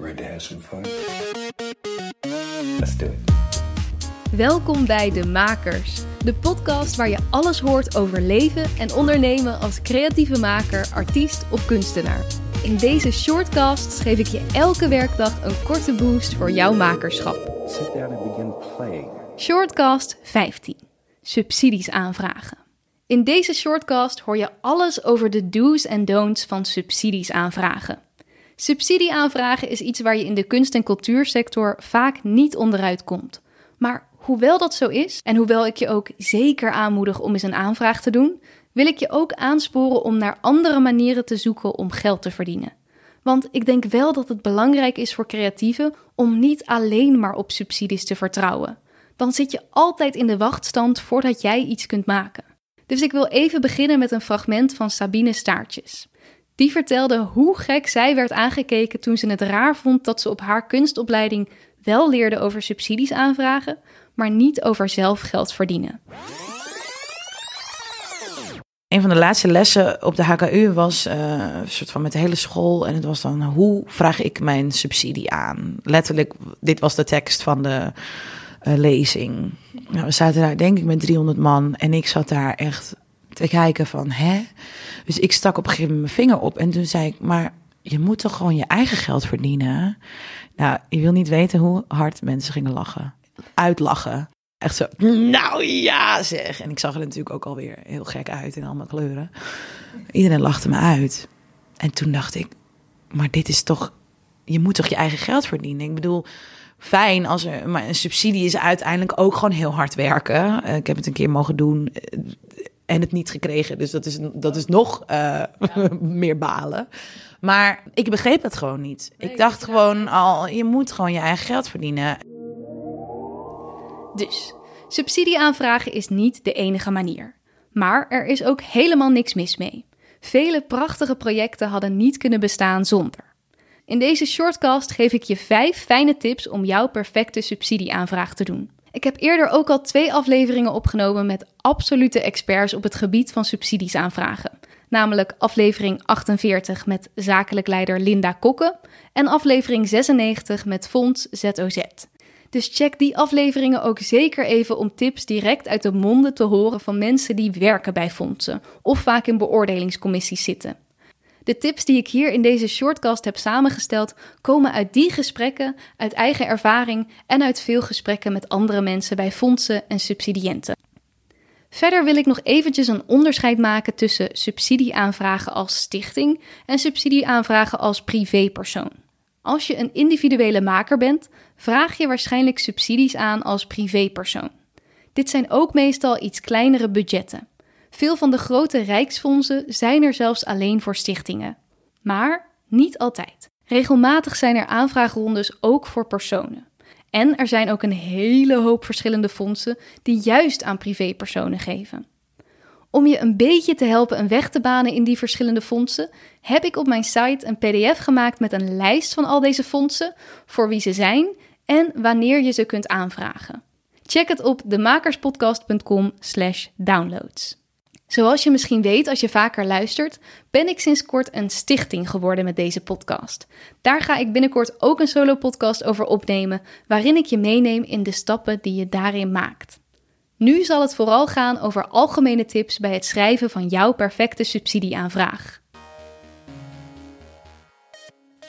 Ready to have some fun? Let's do it. Welkom bij De Makers, de podcast waar je alles hoort over leven en ondernemen als creatieve maker, artiest of kunstenaar. In deze shortcasts geef ik je elke werkdag een korte boost voor jouw makerschap. Sit down and begin playing. Shortcast 15. Subsidies aanvragen. In deze shortcast hoor je alles over de do's en don'ts van subsidies aanvragen. Subsidie aanvragen is iets waar je in de kunst- en cultuursector vaak niet onderuit komt. Maar hoewel dat zo is, en hoewel ik je ook zeker aanmoedig om eens een aanvraag te doen, wil ik je ook aansporen om naar andere manieren te zoeken om geld te verdienen. Want ik denk wel dat het belangrijk is voor creatieven om niet alleen maar op subsidies te vertrouwen. Dan zit je altijd in de wachtstand voordat jij iets kunt maken. Dus ik wil even beginnen met een fragment van Sabine Staartjes. Die vertelde hoe gek zij werd aangekeken toen ze het raar vond dat ze op haar kunstopleiding wel leerde over subsidies aanvragen, maar niet over zelf geld verdienen. Een van de laatste lessen op de HKU was uh, een soort van met de hele school. En het was dan, hoe vraag ik mijn subsidie aan? Letterlijk, dit was de tekst van de uh, lezing. Nou, we zaten daar denk ik met 300 man. En ik zat daar echt te kijken van, hè? Dus ik stak op een gegeven moment mijn vinger op. En toen zei ik, maar je moet toch gewoon je eigen geld verdienen? Nou, je wil niet weten hoe hard mensen gingen lachen. Uitlachen. Echt zo, nou ja zeg. En ik zag er natuurlijk ook alweer heel gek uit in allemaal kleuren. Iedereen lachte me uit. En toen dacht ik, maar dit is toch, je moet toch je eigen geld verdienen? Ik bedoel, fijn als er, maar een subsidie is uiteindelijk ook gewoon heel hard werken. Uh, ik heb het een keer mogen doen en het niet gekregen. Dus dat is, dat is nog uh, ja. meer balen. Maar ik begreep dat gewoon niet. Nee, ik dacht gewoon al, je moet gewoon je eigen geld verdienen. Dus, subsidie aanvragen is niet de enige manier. Maar er is ook helemaal niks mis mee. Vele prachtige projecten hadden niet kunnen bestaan zonder. In deze shortcast geef ik je vijf fijne tips om jouw perfecte subsidieaanvraag te doen. Ik heb eerder ook al twee afleveringen opgenomen met absolute experts op het gebied van subsidies aanvragen. Namelijk aflevering 48 met zakelijk leider Linda Kokke en aflevering 96 met Fonds ZOZ. Dus check die afleveringen ook zeker even om tips direct uit de monden te horen van mensen die werken bij fondsen of vaak in beoordelingscommissies zitten. De tips die ik hier in deze shortcast heb samengesteld komen uit die gesprekken, uit eigen ervaring en uit veel gesprekken met andere mensen bij fondsen en subsidiënten. Verder wil ik nog eventjes een onderscheid maken tussen subsidieaanvragen als stichting en subsidieaanvragen als privépersoon. Als je een individuele maker bent, vraag je waarschijnlijk subsidies aan als privépersoon. Dit zijn ook meestal iets kleinere budgetten. Veel van de grote rijksfondsen zijn er zelfs alleen voor stichtingen. Maar niet altijd. Regelmatig zijn er aanvraagrondes ook voor personen. En er zijn ook een hele hoop verschillende fondsen die juist aan privépersonen geven. Om je een beetje te helpen een weg te banen in die verschillende fondsen, heb ik op mijn site een PDF gemaakt met een lijst van al deze fondsen, voor wie ze zijn en wanneer je ze kunt aanvragen. Check het op demakerspodcast.com/downloads. Zoals je misschien weet als je vaker luistert, ben ik sinds kort een stichting geworden met deze podcast. Daar ga ik binnenkort ook een solo podcast over opnemen, waarin ik je meeneem in de stappen die je daarin maakt. Nu zal het vooral gaan over algemene tips bij het schrijven van jouw perfecte subsidieaanvraag.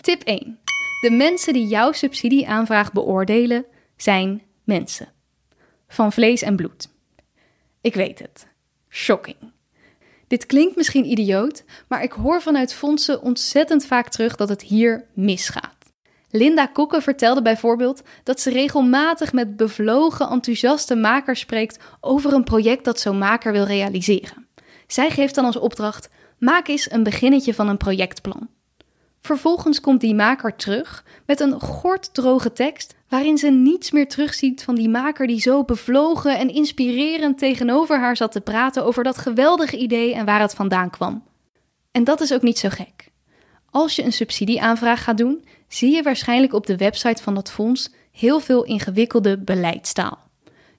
Tip 1. De mensen die jouw subsidieaanvraag beoordelen zijn mensen. Van vlees en bloed. Ik weet het. Shocking. Dit klinkt misschien idioot, maar ik hoor vanuit fondsen ontzettend vaak terug dat het hier misgaat. Linda Kokke vertelde bijvoorbeeld dat ze regelmatig met bevlogen, enthousiaste makers spreekt over een project dat zo'n maker wil realiseren. Zij geeft dan als opdracht: maak eens een beginnetje van een projectplan. Vervolgens komt die maker terug met een gorddroge tekst waarin ze niets meer terugziet van die maker die zo bevlogen en inspirerend tegenover haar zat te praten over dat geweldige idee en waar het vandaan kwam. En dat is ook niet zo gek. Als je een subsidieaanvraag gaat doen, zie je waarschijnlijk op de website van dat fonds heel veel ingewikkelde beleidstaal.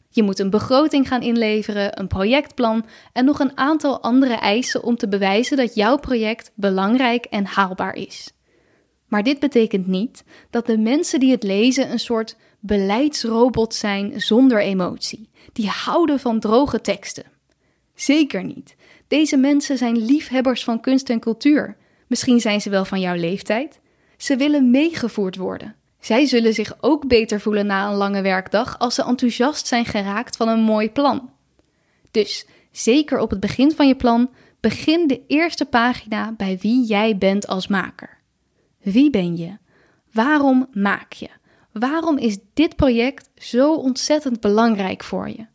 Je moet een begroting gaan inleveren, een projectplan en nog een aantal andere eisen om te bewijzen dat jouw project belangrijk en haalbaar is. Maar dit betekent niet dat de mensen die het lezen een soort beleidsrobot zijn zonder emotie. Die houden van droge teksten. Zeker niet. Deze mensen zijn liefhebbers van kunst en cultuur. Misschien zijn ze wel van jouw leeftijd. Ze willen meegevoerd worden. Zij zullen zich ook beter voelen na een lange werkdag als ze enthousiast zijn geraakt van een mooi plan. Dus zeker op het begin van je plan, begin de eerste pagina bij wie jij bent als maker. Wie ben je? Waarom maak je? Waarom is dit project zo ontzettend belangrijk voor je?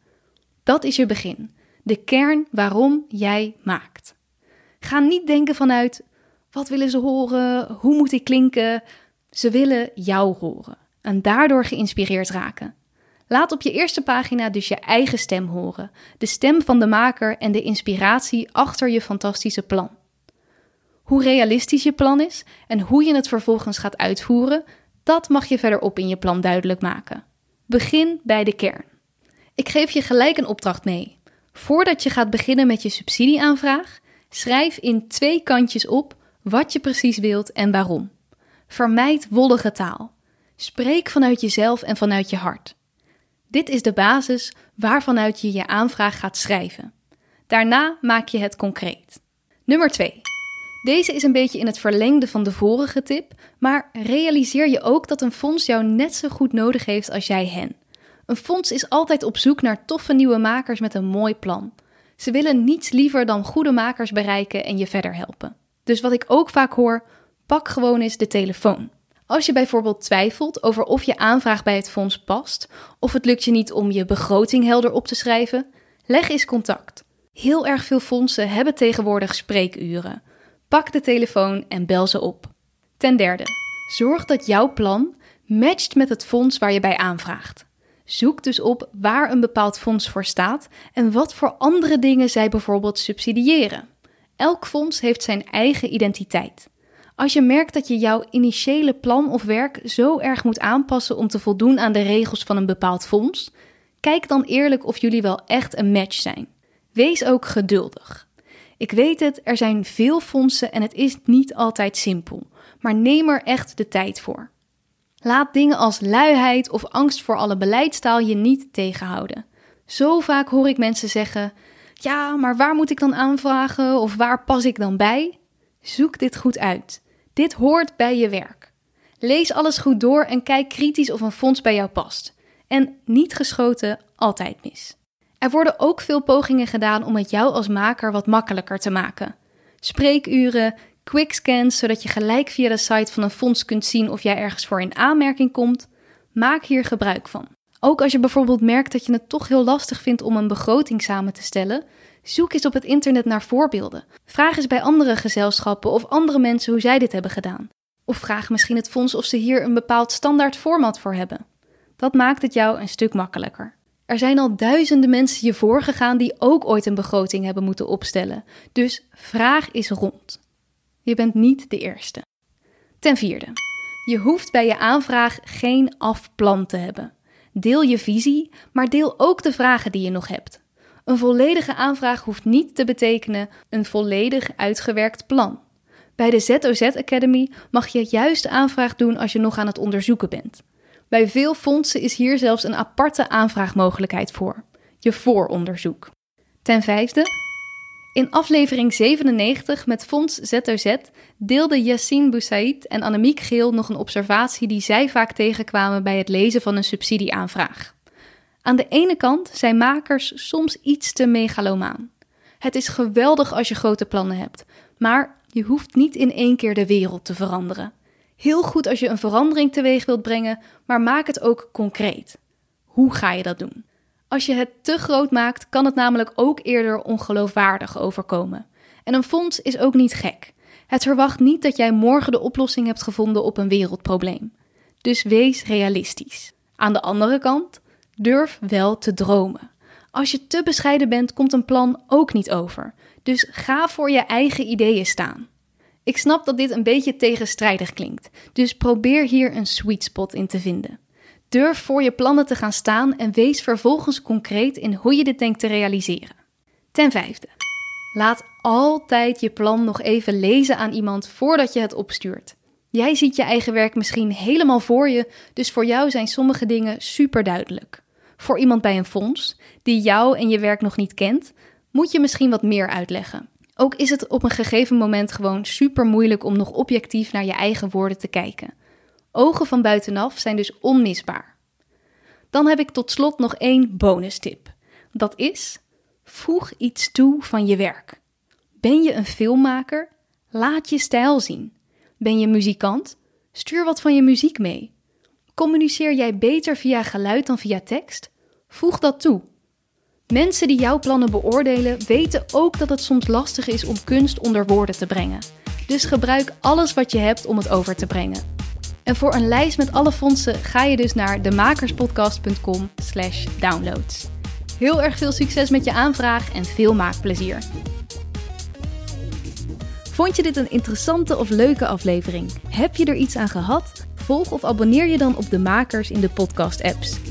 Dat is je begin, de kern waarom jij maakt. Ga niet denken vanuit wat willen ze horen, hoe moet ik klinken. Ze willen jou horen en daardoor geïnspireerd raken. Laat op je eerste pagina dus je eigen stem horen, de stem van de maker en de inspiratie achter je fantastische plan. Hoe realistisch je plan is en hoe je het vervolgens gaat uitvoeren, dat mag je verderop in je plan duidelijk maken. Begin bij de kern. Ik geef je gelijk een opdracht mee. Voordat je gaat beginnen met je subsidieaanvraag, schrijf in twee kantjes op wat je precies wilt en waarom. Vermijd wollige taal. Spreek vanuit jezelf en vanuit je hart. Dit is de basis waarvanuit je je aanvraag gaat schrijven. Daarna maak je het concreet. Nummer 2. Deze is een beetje in het verlengde van de vorige tip, maar realiseer je ook dat een fonds jou net zo goed nodig heeft als jij hen. Een fonds is altijd op zoek naar toffe nieuwe makers met een mooi plan. Ze willen niets liever dan goede makers bereiken en je verder helpen. Dus wat ik ook vaak hoor, pak gewoon eens de telefoon. Als je bijvoorbeeld twijfelt over of je aanvraag bij het fonds past, of het lukt je niet om je begroting helder op te schrijven, leg eens contact. Heel erg veel fondsen hebben tegenwoordig spreekuren. Pak de telefoon en bel ze op. Ten derde, zorg dat jouw plan matcht met het fonds waar je bij aanvraagt. Zoek dus op waar een bepaald fonds voor staat en wat voor andere dingen zij bijvoorbeeld subsidiëren. Elk fonds heeft zijn eigen identiteit. Als je merkt dat je jouw initiële plan of werk zo erg moet aanpassen om te voldoen aan de regels van een bepaald fonds, kijk dan eerlijk of jullie wel echt een match zijn. Wees ook geduldig. Ik weet het, er zijn veel fondsen en het is niet altijd simpel, maar neem er echt de tijd voor. Laat dingen als luiheid of angst voor alle beleidstaal je niet tegenhouden. Zo vaak hoor ik mensen zeggen: Ja, maar waar moet ik dan aanvragen of waar pas ik dan bij? Zoek dit goed uit. Dit hoort bij je werk. Lees alles goed door en kijk kritisch of een fonds bij jou past. En niet geschoten, altijd mis. Er worden ook veel pogingen gedaan om het jou als maker wat makkelijker te maken. Spreekuren, quickscans, zodat je gelijk via de site van een fonds kunt zien of jij ergens voor in aanmerking komt. Maak hier gebruik van. Ook als je bijvoorbeeld merkt dat je het toch heel lastig vindt om een begroting samen te stellen, zoek eens op het internet naar voorbeelden. Vraag eens bij andere gezelschappen of andere mensen hoe zij dit hebben gedaan. Of vraag misschien het fonds of ze hier een bepaald standaard format voor hebben. Dat maakt het jou een stuk makkelijker. Er zijn al duizenden mensen je voorgegaan die ook ooit een begroting hebben moeten opstellen. Dus vraag is rond. Je bent niet de eerste. Ten vierde, je hoeft bij je aanvraag geen afplan te hebben. Deel je visie, maar deel ook de vragen die je nog hebt. Een volledige aanvraag hoeft niet te betekenen een volledig uitgewerkt plan. Bij de ZOZ Academy mag je juist de aanvraag doen als je nog aan het onderzoeken bent. Bij veel fondsen is hier zelfs een aparte aanvraagmogelijkheid voor: je vooronderzoek. Ten vijfde, in aflevering 97 met Fonds ZOZ deelde Yassine Boussaid en Annemiek Geel nog een observatie die zij vaak tegenkwamen bij het lezen van een subsidieaanvraag. Aan de ene kant zijn makers soms iets te megalomaan. Het is geweldig als je grote plannen hebt, maar je hoeft niet in één keer de wereld te veranderen. Heel goed als je een verandering teweeg wilt brengen, maar maak het ook concreet. Hoe ga je dat doen? Als je het te groot maakt, kan het namelijk ook eerder ongeloofwaardig overkomen. En een fonds is ook niet gek. Het verwacht niet dat jij morgen de oplossing hebt gevonden op een wereldprobleem. Dus wees realistisch. Aan de andere kant, durf wel te dromen. Als je te bescheiden bent, komt een plan ook niet over. Dus ga voor je eigen ideeën staan. Ik snap dat dit een beetje tegenstrijdig klinkt, dus probeer hier een sweet spot in te vinden. Durf voor je plannen te gaan staan en wees vervolgens concreet in hoe je dit denkt te realiseren. Ten vijfde, laat altijd je plan nog even lezen aan iemand voordat je het opstuurt. Jij ziet je eigen werk misschien helemaal voor je, dus voor jou zijn sommige dingen super duidelijk. Voor iemand bij een fonds die jou en je werk nog niet kent, moet je misschien wat meer uitleggen. Ook is het op een gegeven moment gewoon super moeilijk om nog objectief naar je eigen woorden te kijken. Ogen van buitenaf zijn dus onmisbaar. Dan heb ik tot slot nog één bonus tip. Dat is: voeg iets toe van je werk. Ben je een filmmaker? Laat je stijl zien. Ben je muzikant? Stuur wat van je muziek mee. Communiceer jij beter via geluid dan via tekst? Voeg dat toe. Mensen die jouw plannen beoordelen weten ook dat het soms lastig is om kunst onder woorden te brengen. Dus gebruik alles wat je hebt om het over te brengen. En voor een lijst met alle fondsen ga je dus naar demakerspodcast.com/downloads. Heel erg veel succes met je aanvraag en veel maakplezier. Vond je dit een interessante of leuke aflevering? Heb je er iets aan gehad? Volg of abonneer je dan op de makers in de podcast-apps.